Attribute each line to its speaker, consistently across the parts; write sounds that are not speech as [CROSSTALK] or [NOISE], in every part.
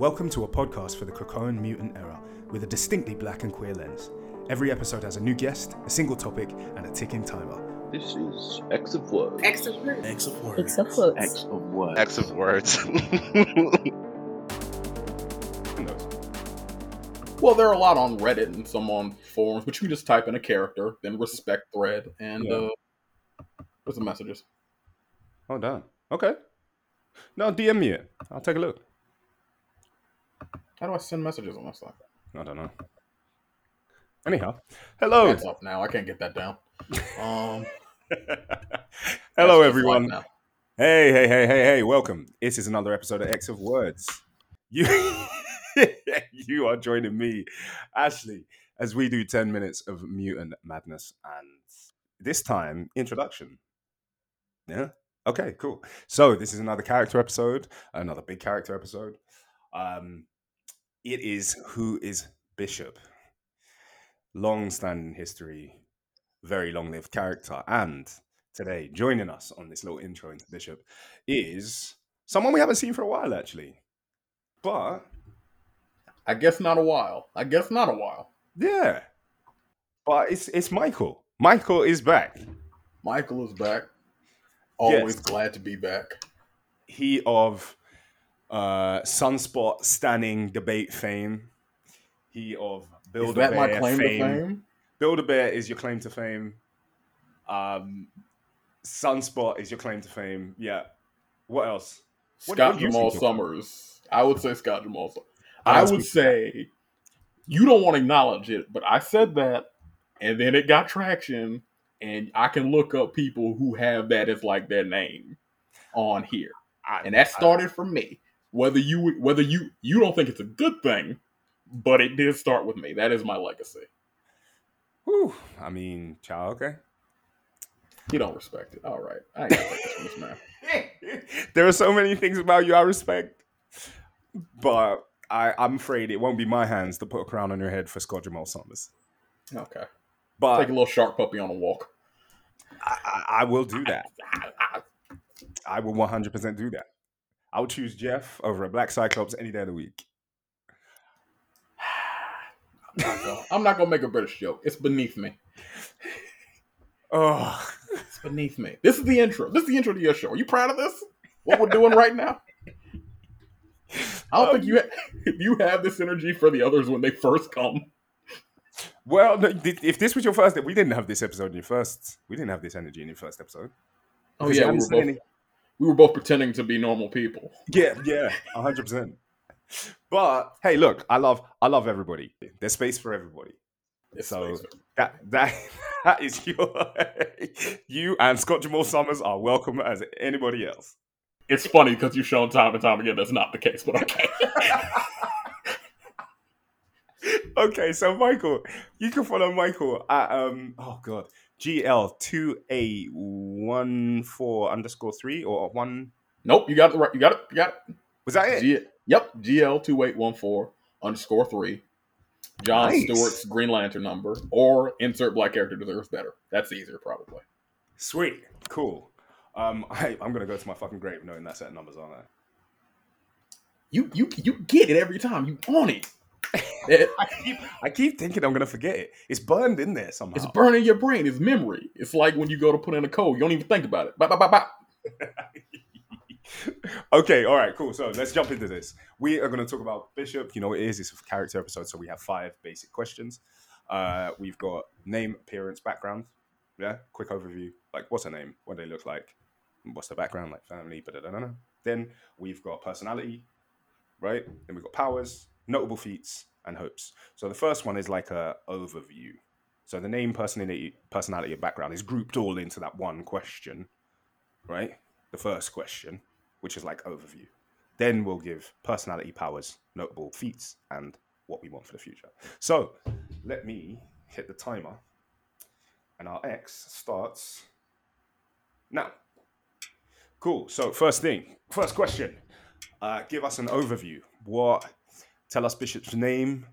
Speaker 1: Welcome to a podcast for the Krakoan mutant era with a distinctly black and queer lens. Every episode has a new guest, a single topic, and a ticking timer.
Speaker 2: This is X of Words.
Speaker 3: X of words.
Speaker 4: X of words.
Speaker 5: X of words.
Speaker 2: X of Words.
Speaker 6: X of words.
Speaker 4: Well, there are a lot on Reddit and some on forums, but you can just type in a character, then respect thread, and
Speaker 1: Yeah.
Speaker 4: uh, what's the messages?
Speaker 1: Oh, damn. Okay. No, DM me it. I'll take a look.
Speaker 4: How do I send messages on this thing?
Speaker 1: I don't know. Anyhow, hello.
Speaker 4: Hands up now. I can't get that down. Um, [LAUGHS]
Speaker 1: hello, everyone. Hey, hey, hey, hey, hey, welcome. This is another episode of X of Words. You [LAUGHS] you are joining me, Ashley, as we do 10 minutes of mutant madness. And this time, introduction. Yeah? Okay, cool. So this is another character episode, another big character episode. Um, it is Who is Bishop? Long standing history, very long lived character. And today, joining us on this little intro into Bishop is someone we haven't seen for a while, actually. But
Speaker 4: I guess not a while. I guess not a while.
Speaker 1: yeah, but it's it's Michael. Michael is back.
Speaker 4: Michael is back. Always
Speaker 1: Yes.
Speaker 4: glad to be back.
Speaker 1: He of uh, Sunspot standing debate fame. He of Build a Bear fame.
Speaker 4: fame?
Speaker 1: Build a Bear is your claim to fame. Um, Sunspot is your claim to fame. Yeah. What else? What-
Speaker 4: Scott
Speaker 1: what do you
Speaker 4: Jamal Summers. I would say Scott Jamal Summers.
Speaker 1: I
Speaker 4: I would say you don't want to acknowledge it, but I said that, and then it got traction, and I can look up people who have that as like their name on here,
Speaker 1: I-
Speaker 4: and that started from me. Whether you whether you you don't think it's a good thing, but it did start with me. That is my legacy.
Speaker 1: Whew, I mean, child, okay.
Speaker 4: You don't respect it. All right, I ain't this man. [LAUGHS]
Speaker 1: there are so many things about you I respect, but I, I'm afraid it won't be my hands to put a crown on your head for Scott Jamal Summers.
Speaker 4: Okay,
Speaker 1: But
Speaker 4: take a little shark puppy on a walk.
Speaker 1: I, I, I will do that. I will 100% do that. I would choose Jeff over a Black Cyclops any day of the week. [SIGHS]
Speaker 4: I'm not gonna- I'm not gonna make a British joke. It's beneath me.
Speaker 1: Oh,
Speaker 4: It's beneath me. This is the intro. This is the intro to your show. Are you proud of this? What we're doing right now? I don't think you ha- you have this energy for the others when they first come.
Speaker 1: well, if this was your first, we didn't have this episode in your first. We didn't have this energy in your first episode.
Speaker 4: Oh yeah, we were, both,
Speaker 1: any-
Speaker 4: we were both pretending to be normal people.
Speaker 1: Yeah, yeah, hundred percent. But hey, look, I love, I love everybody. There's space for everybody. So-. That that [LAUGHS] that is your [LAUGHS] you and Scott Jamal Summers are welcome as anybody else.
Speaker 4: it's funny because you've shown time and time again that's not the case, but okay. [LAUGHS]
Speaker 1: Okay, so Michael, you can follow Michael at um oh god GL two a one four underscore three or one
Speaker 4: nope, you got it right. You got it. You got it.
Speaker 1: was that
Speaker 4: it. G- yep, GL two eight one four underscore three. John
Speaker 1: Nice.
Speaker 4: Stewart's Green Lantern number, or insert black character deserves better. That's easier, probably.
Speaker 1: Sweet, cool. Um, [LAUGHS] I, I'm gonna go to my fucking grave knowing that set of numbers on there.
Speaker 4: You you you get it every time. You on it. It- [LAUGHS]
Speaker 1: I keep I keep thinking I'm gonna forget it. It's burned in there somehow.
Speaker 4: It's burning your brain. It's memory. It's like when you go to put in a code, you don't even think about it. Bop, bop, bop, [LAUGHS]
Speaker 1: okay, all right, cool. So let's jump into this. We are going to talk about Bishop. You know what it is? It's a character episode, so we have five basic questions. Uh, we've got name, appearance, background. Yeah, quick overview. Like, what's her name? What do they look like? What's the background? Like family. But then we've got personality, right? Then we've got powers, notable feats, and hopes. So the first one is like a overview. So the name, personality, personality, background is grouped all into that one question, right? The first question which is like overview. Then we'll give personality powers, notable feats, and what we want for the future. So let me hit the timer, and our X starts now. Cool. So first thing, first question. Uh, give us an overview. What? Tell us Bishop's name.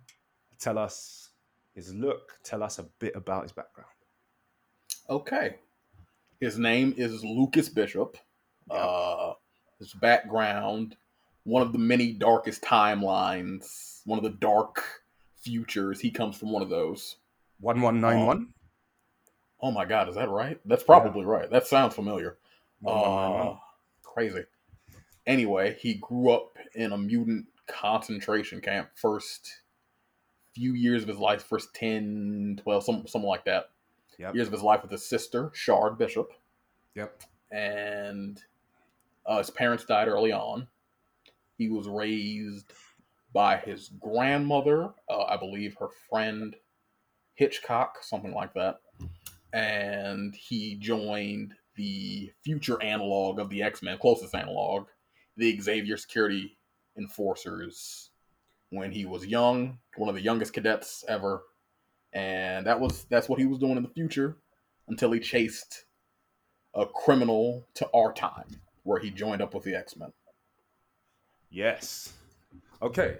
Speaker 1: Tell us his look. Tell us a bit about his background.
Speaker 4: Okay. His name is Lucas Bishop.
Speaker 1: Yeah.
Speaker 4: Uh, his background one of the many darkest timelines, one of the dark futures. He comes from one of those.
Speaker 1: One one nine one.
Speaker 4: Oh my god, is that right? That's probably right. That sounds familiar.
Speaker 1: One one nine one.
Speaker 4: Uh, crazy. Anyway, he grew up in a mutant concentration camp first few years of his life, first 10, 12, some, something like that.
Speaker 1: Yep.
Speaker 4: Years of his life with his sister, Shard Bishop.
Speaker 1: Yep.
Speaker 4: And uh, his parents died early on. He was raised by his grandmother, uh, I believe her friend Hitchcock, something like that. And he joined the future analog of the X Men, closest analog, the Xavier Security Enforcers, when he was young, one of the youngest cadets ever. And that was that's what he was doing in the future until he chased a criminal to our time, where he joined up with the X Men.
Speaker 1: Yes. Okay.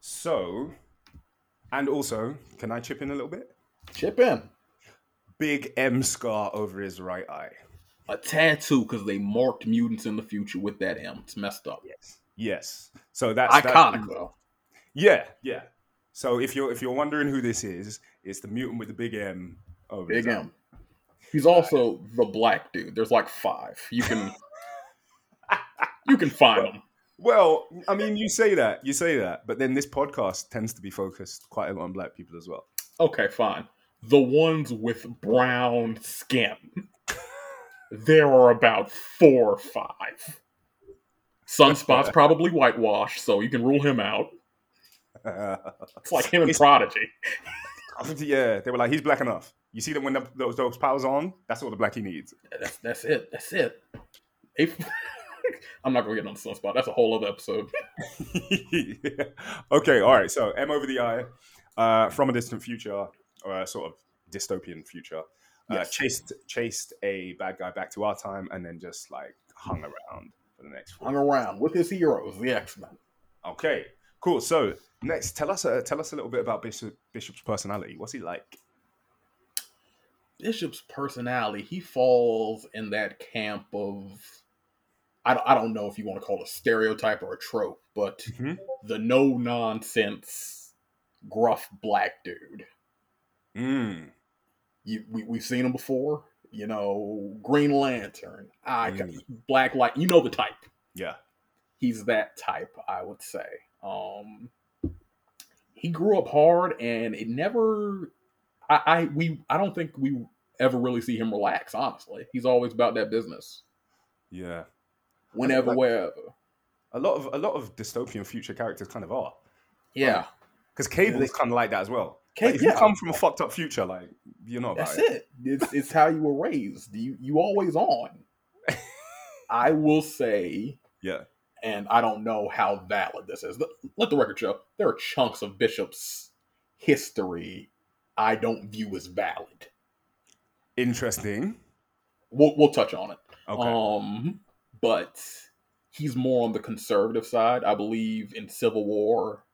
Speaker 1: So, and also, can I chip in a little bit?
Speaker 4: Chip in.
Speaker 1: Big M scar over his right eye.
Speaker 4: A tattoo because they marked mutants in the future with that M. It's messed up.
Speaker 1: Yes. Yes. So that's that-
Speaker 4: Iconic though.
Speaker 1: Yeah, yeah. So if you're if you're wondering who this is, it's the mutant with the big M over
Speaker 4: Big. M. He's also the black dude. There's like five. You can [LAUGHS] you can find them.
Speaker 1: Well, I mean, you say that, you say that, but then this podcast tends to be focused quite a lot on black people as well.
Speaker 4: Okay, fine. The ones with brown skin. [LAUGHS] There are about four or five. Sunspot's [LAUGHS] probably whitewashed, so you can rule him out. It's like him and Prodigy. [LAUGHS]
Speaker 1: yeah, they were like, he's black enough. You see that when the, those those powers on, that's all the black he needs.
Speaker 4: That's that's it. That's it. [LAUGHS] I'm not gonna get on the Sunspot. That's a whole other episode.
Speaker 1: Okay, all right. So M over the eye, uh, from a distant future, or a sort of dystopian future, uh,
Speaker 4: Yes.
Speaker 1: chased chased a bad guy back to our time, and then just like hung around for the next. Four.
Speaker 4: Hung around with his heroes, the X Men.
Speaker 1: Okay, cool. So next, tell us uh, tell us a little bit about Bishop Bishop's personality. What's he like?
Speaker 4: Bishop's personality, he falls in that camp of I don't, I don't know if you want to call it a stereotype or a trope, but
Speaker 1: Mhm.
Speaker 4: the no nonsense gruff black dude.
Speaker 1: Mm.
Speaker 4: You we we've seen him before, you know, Green Lantern, I
Speaker 1: Mm.
Speaker 4: Black Light, you know the type.
Speaker 1: Yeah.
Speaker 4: He's that type, I would say. Um he grew up hard and it never I, I we I don't think we ever really see him relax, honestly. He's always about that business.
Speaker 1: Yeah.
Speaker 4: Whenever,
Speaker 1: like-
Speaker 4: wherever.
Speaker 1: A lot of a lot of dystopian future characters kind of are.
Speaker 4: Yeah.
Speaker 1: Because Cable's kind of like that as well. Like, if you come from a fucked up future, like you know about
Speaker 4: That's
Speaker 1: it.
Speaker 4: it. It's it's how you were raised. You you always on. [LAUGHS] I will say,
Speaker 1: Yeah.
Speaker 4: and I don't know how valid this is. Let the record show there are chunks of Bishop's history I don't view as valid.
Speaker 1: Interesting.
Speaker 4: We'll we'll touch on it.
Speaker 1: Okay.
Speaker 4: Um, but he's more on the conservative side. I believe in Civil War,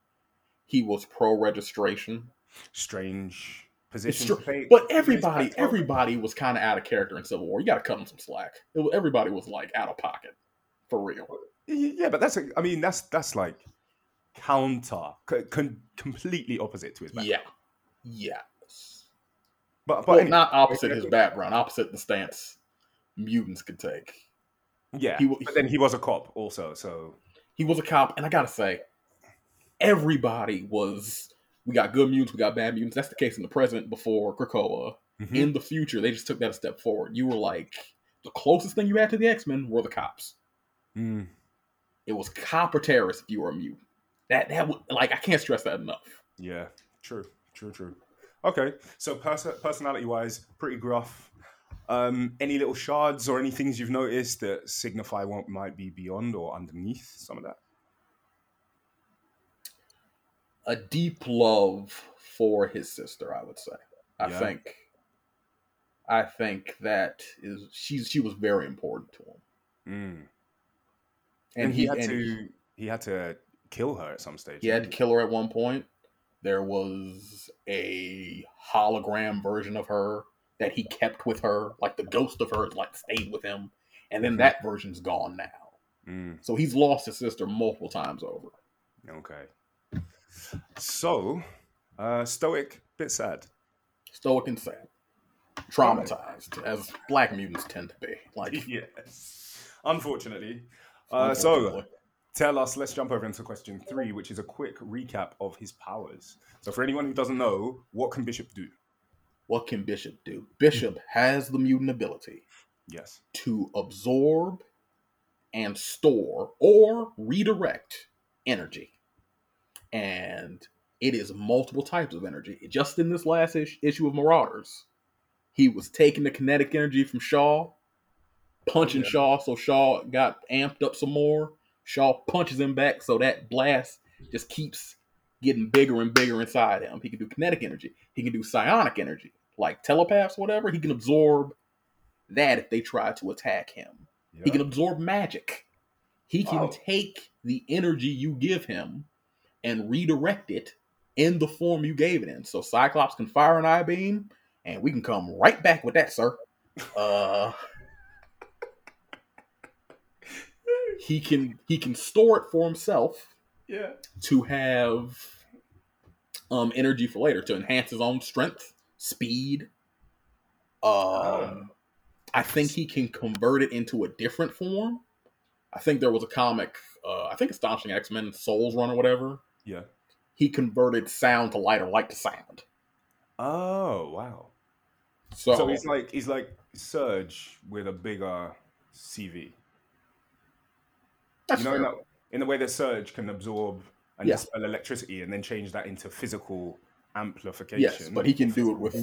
Speaker 4: he was pro registration.
Speaker 1: Strange position. take.
Speaker 4: but everybody, everybody was kind of out of character in Civil War. You got to cut him some slack. Was, everybody was like out of pocket, for real.
Speaker 1: Yeah, but that's a, I mean that's that's like counter, co- con- completely opposite to his background.
Speaker 4: Yeah, yes.
Speaker 1: But but
Speaker 4: Well,
Speaker 1: anyway,
Speaker 4: not opposite his background, opposite the stance mutants could take.
Speaker 1: yeah.
Speaker 4: he
Speaker 1: but then he was a cop also, so
Speaker 4: He was a cop, and I gotta say, everybody was. We got good mutants, we got bad mutants. That's the case in the present before Krakoa.
Speaker 1: mhm.
Speaker 4: In the future, they just took that a step forward. You were like the closest thing you had to the X Men were the cops.
Speaker 1: Mm.
Speaker 4: It was cop or terrorist if you were a mutant. That that would like I can't stress that enough.
Speaker 1: yeah, true, true, true. Okay, so pers- personality wise, pretty gruff. Um, any little shards or any things you've noticed that signify what might be beyond or underneath some of that?
Speaker 4: A deep love for his sister, I would say. I
Speaker 1: Yeah.
Speaker 4: think. I think that is she's she was very important to him,
Speaker 1: Mm.
Speaker 4: and,
Speaker 1: And, he, had
Speaker 4: and
Speaker 1: to he had to kill her at some stage.
Speaker 4: He had to kill her at one point. There was a hologram version of her that he kept with her, like the ghost of her, like stayed with him, and then
Speaker 1: Mhm.
Speaker 4: that version's gone now.
Speaker 1: Mm,
Speaker 4: So he's lost his sister multiple times over.
Speaker 1: okay. So, uh, stoic, bit sad.
Speaker 4: Stoic and sad. Traumatized, as black mutants tend to be. Like, [LAUGHS]
Speaker 1: yes. Unfortunately. Uh, so, tell us, let's jump over into question three, which is a quick recap of his powers. So, for anyone who doesn't know, what can Bishop do?
Speaker 4: what can Bishop do? Bishop has the mutant ability
Speaker 1: Yes.
Speaker 4: to absorb and store or redirect energy. And it is multiple types of energy. Just in this last ish- issue of Marauders, he was taking the kinetic energy from Shaw, punching
Speaker 1: Yeah.
Speaker 4: Shaw, so Shaw got amped up some more. Shaw punches him back, so that blast just keeps getting bigger and bigger inside him. He can do kinetic energy. He can do psionic energy, like telepaths, whatever. He can absorb that if they try to attack him. He can absorb magic. He can
Speaker 1: Wow.
Speaker 4: take the energy you give him and redirect it in the form you gave it in. So Cyclops can fire an eye beam, and we can come right back with that, sir. Uh, he can he can store it for himself
Speaker 1: Yeah.
Speaker 4: to have um energy for later to enhance his own strength, speed. Um,
Speaker 1: Oh.
Speaker 4: I think he can convert it into a different form. I think there was a comic, uh, I think Astonishing X Men Souls Run or whatever.
Speaker 1: Yeah.
Speaker 4: He converted sound to light or light to sound.
Speaker 1: Oh, wow.
Speaker 4: So,
Speaker 1: So he's like he's like Surge with a bigger CV.
Speaker 4: that's
Speaker 1: you know, in, that, in the way that Surge can absorb and
Speaker 4: Yeah.
Speaker 1: dispel electricity and then change that into physical amplification.
Speaker 4: Yes, but he can do it with-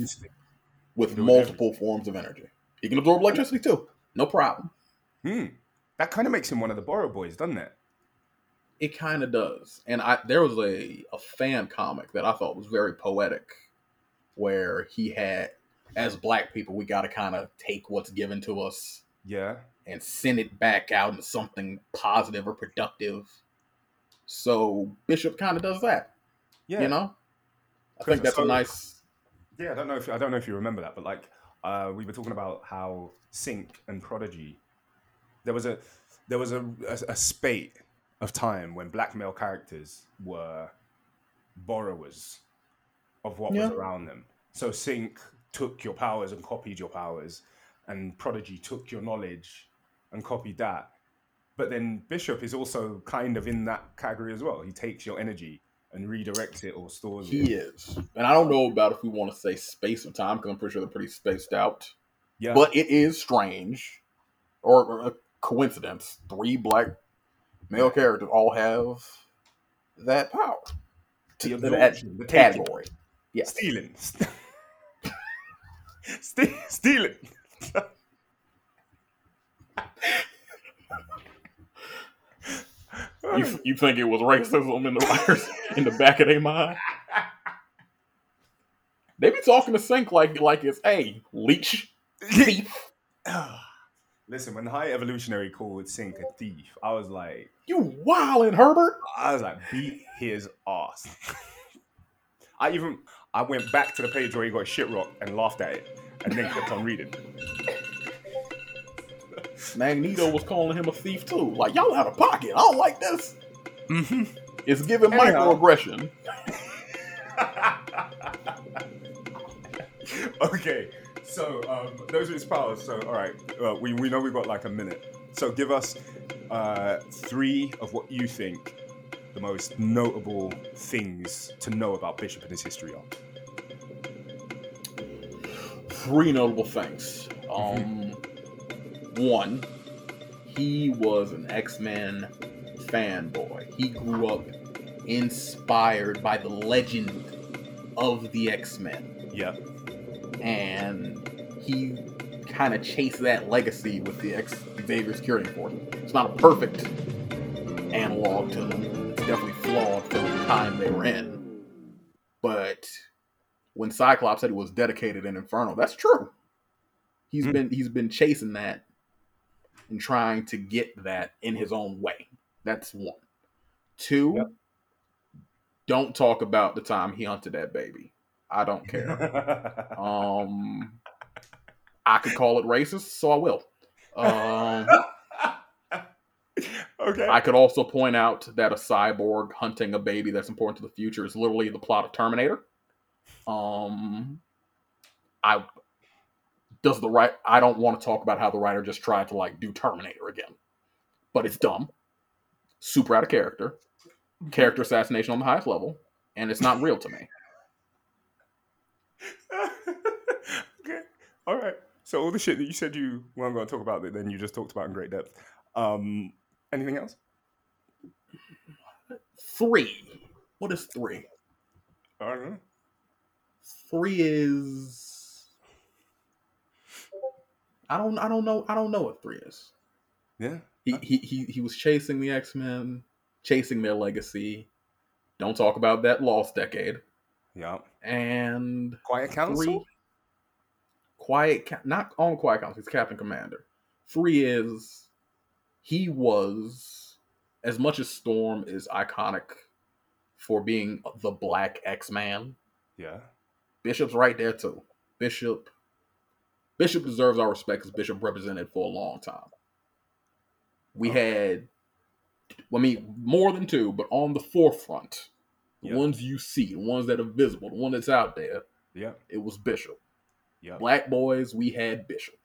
Speaker 4: with multiple forms of energy. He can absorb electricity too. No problem.
Speaker 1: Hmm. That kind of makes him one of the Borrow Boys, doesn't it?
Speaker 4: It kind of does. And I there was a, a fan comic that I thought was very poetic where he had as black people we got to kind of take what's given to us
Speaker 1: Yeah.
Speaker 4: and send it back out into something positive or productive. So Bishop kind of does that,
Speaker 1: Yeah.
Speaker 4: you know? I think that's
Speaker 1: so-
Speaker 4: a nice
Speaker 1: Yeah, I don't know if I don't know if you remember that, but like uh, we were talking about how Synch and Prodigy, there was a there was a, a, a spate of time when black male characters were borrowers of what
Speaker 4: Yeah.
Speaker 1: was around them. So Synch took your powers and copied your powers, and Prodigy took your knowledge and copied that. But then Bishop is also kind of in that category as well. He takes your energy and redirects it or stores it.
Speaker 4: he is. And I don't know about if we want to say space and time because I'm pretty sure they're pretty spaced out.
Speaker 1: Yeah.
Speaker 4: But it is strange or, or a coincidence. Three black male characters all have that power.
Speaker 1: The
Speaker 4: To that
Speaker 1: absorption, the
Speaker 4: category. Yes.
Speaker 1: stealing, [LAUGHS] Ste- stealing.
Speaker 4: You, you think it was racism in the writers in the back of their mind? They be talking to Synch like like it's hey leech thief. [SIGHS] [SIGHS] Ah.
Speaker 1: Listen, when the High Evolutionary called Synch a thief, I was like,
Speaker 4: You wildin' Herbert.
Speaker 1: I was like, beat his ass. [LAUGHS] I even I went back to the page where he got shit rocked and laughed at it, and then kept on reading. [LAUGHS]
Speaker 4: Magneto was calling him a thief too. Like y'all out of pocket. I don't like this.
Speaker 1: Mm-hmm.
Speaker 4: It's giving
Speaker 1: Anyhow.
Speaker 4: microaggression. [LAUGHS]
Speaker 1: okay, so um, those are his powers. So, all right, uh, we, we know we've got like a minute. So, give us uh, three of what you think the most notable things to know about Bishop and his history are.
Speaker 4: Three notable things. Um, one, he was an X Men fanboy. He grew up inspired by the legend of the X Men.
Speaker 1: Yeah.
Speaker 4: And he kind of chased that legacy with the X Xavier Security Force. It's not a perfect analog to them. It's definitely flawed for the time they were in. But when Cyclops said he was dedicated in Inferno, that's true. He's
Speaker 1: Hmm.
Speaker 4: been he's been chasing that and trying to get that in his own way. That's one. Two,
Speaker 1: Yep.
Speaker 4: don't talk about the time he hunted that baby. I don't [LAUGHS] care. Um, I could call it racist, so I will. Um,
Speaker 1: Okay.
Speaker 4: I could also point out that a cyborg hunting a baby that's important to the future is literally the plot of Terminator. Um, I does the right. I don't want to talk about how the writer just tried to like do Terminator again, but it's dumb, super out of character, character assassination on the highest level, and it's not real to me. [LAUGHS]
Speaker 1: okay. All right. So all the shit that you said you weren't going to talk about, that then you just talked about in great depth. Um, anything else?
Speaker 4: Three. What is three?
Speaker 1: I don't know.
Speaker 4: Three is. I don't. I don't know. I don't know what three is.
Speaker 1: Yeah.
Speaker 4: He he he, he was chasing the X Men, chasing their legacy. Don't talk about that lost decade.
Speaker 1: Yeah.
Speaker 4: And
Speaker 1: Quiet Council.
Speaker 4: three. Quiet, not on Quiet Council. He's Captain Commander. Three is he was as much as Storm is iconic for being the Black X Man.
Speaker 1: Yeah.
Speaker 4: Bishop's right there too. Bishop Bishop deserves our respect because Bishop represented for a long time. We
Speaker 1: Oh.
Speaker 4: had I mean more than two, but on the forefront, the
Speaker 1: Yeah.
Speaker 4: ones you see, the ones that are visible, the one that's out there,
Speaker 1: Yeah.
Speaker 4: it was Bishop.
Speaker 1: Yeah.
Speaker 4: Black boys, we had Bishop.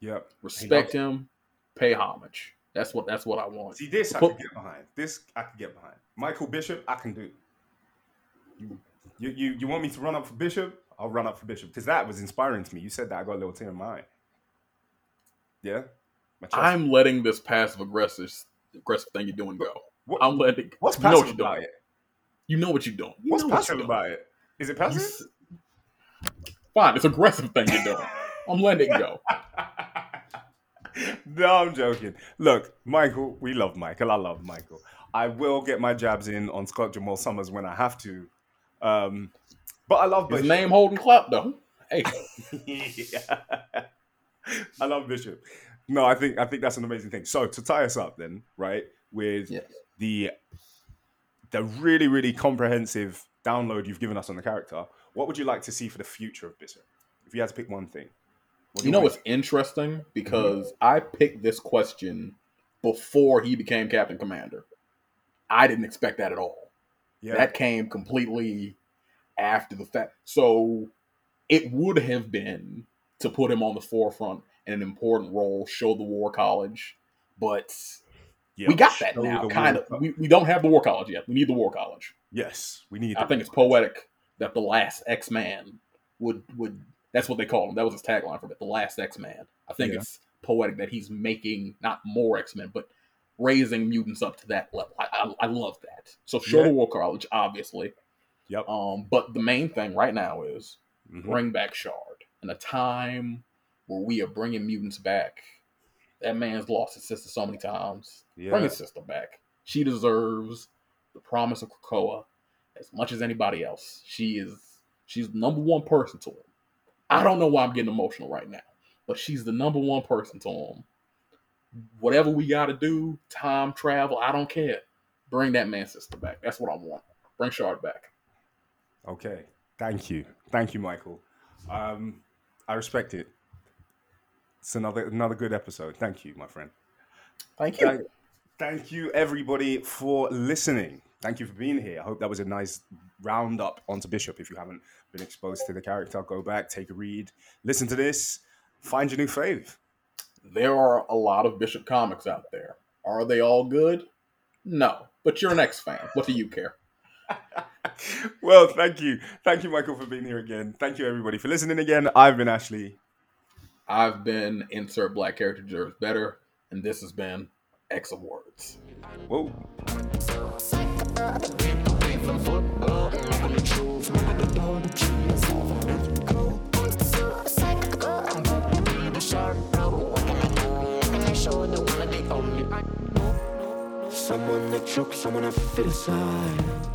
Speaker 1: Yeah.
Speaker 4: Respect him, pay homage. That's what that's what I want.
Speaker 1: See, this I can get behind. This I can get behind. Michael Bishop, I can do. You, you, you, you want me to run up for Bishop? I'll run up for Bishop because that was inspiring to me. You said that I got a little tear in my eye. Yeah. My
Speaker 4: I'm letting this passive aggressive aggressive thing you're doing go.
Speaker 1: What-
Speaker 4: I'm letting
Speaker 1: what's
Speaker 4: you know what
Speaker 1: passive
Speaker 4: you're
Speaker 1: about
Speaker 4: doing.
Speaker 1: it?
Speaker 4: You know what you're doing. You
Speaker 1: What's
Speaker 4: know what
Speaker 1: about it? Is it passive?
Speaker 4: Fine, it's aggressive thing you're doing. I'm letting it go. [LAUGHS]
Speaker 1: no, I'm joking. Look, Michael, we love Michael. I love Michael. I will get my jabs in on Scott Jamal Summers when I have to. Um, but I love
Speaker 4: His
Speaker 1: Bishop.
Speaker 4: name holding clap though. Hey,
Speaker 1: yeah. [LAUGHS] I love Bishop. No, I think I think that's an amazing thing. So to tie us up then, right, with
Speaker 4: Yes.
Speaker 1: the the really, really comprehensive download you've given us on the character, what would you like to see for the future of Bishop? If you had to pick one thing. Do
Speaker 4: you know what's interesting because mm-hmm. I picked this question before he became Captain Commander. I didn't expect that at all.
Speaker 1: yeah.
Speaker 4: That came completely after the fact. So it would have been to put him on the forefront in an important role, show the War College, but
Speaker 1: Yeah,
Speaker 4: we got that now. Kind of. We, we don't have the War College yet. We need the War College.
Speaker 1: Yes, we need
Speaker 4: I think it's poetic that the last X Man would would. That's what they call him. That was his tagline for it. The last X Man. I think
Speaker 1: Yeah.
Speaker 4: it's poetic that he's making not more X Men, but raising mutants up to that level. I, I, I love that. So show
Speaker 1: Yeah.
Speaker 4: the War College, obviously.
Speaker 1: Yep.
Speaker 4: Um, but the main thing right now is
Speaker 1: Mhm.
Speaker 4: bring back Shard in a time where we are bringing mutants back. That man's lost his sister so many times.
Speaker 1: Yeah.
Speaker 4: Bring his sister back. She deserves the promise of Krakoa as much as anybody else. She is she's the number one person to him. I don't know why I'm getting emotional right now, but she's the number one person to him. Whatever we got to do, time travel, I don't care. Bring that man's sister back. That's what I want. Bring Shard back.
Speaker 1: Okay. Thank you. Thank you, Michael. Um, I respect it. It's another another good episode. Thank you, my friend.
Speaker 4: Thank you.
Speaker 1: Thank, thank you, everybody, for listening. Thank you for being here. I hope that was a nice roundup onto Bishop. If you haven't been exposed to the character, go back, take a read, listen to this, find your new fave.
Speaker 4: there are a lot of Bishop comics out there. Are they all good? No. But you're an X fan. What do you care? [LAUGHS]
Speaker 1: well, thank you. Thank you, Michael, for being here again. Thank you, everybody, for listening again. I've been Ashley.
Speaker 4: I've been insert black character deserves better, and this has been X of Words.
Speaker 1: Whoa.
Speaker 3: Someone that chokes, someone that fit aside.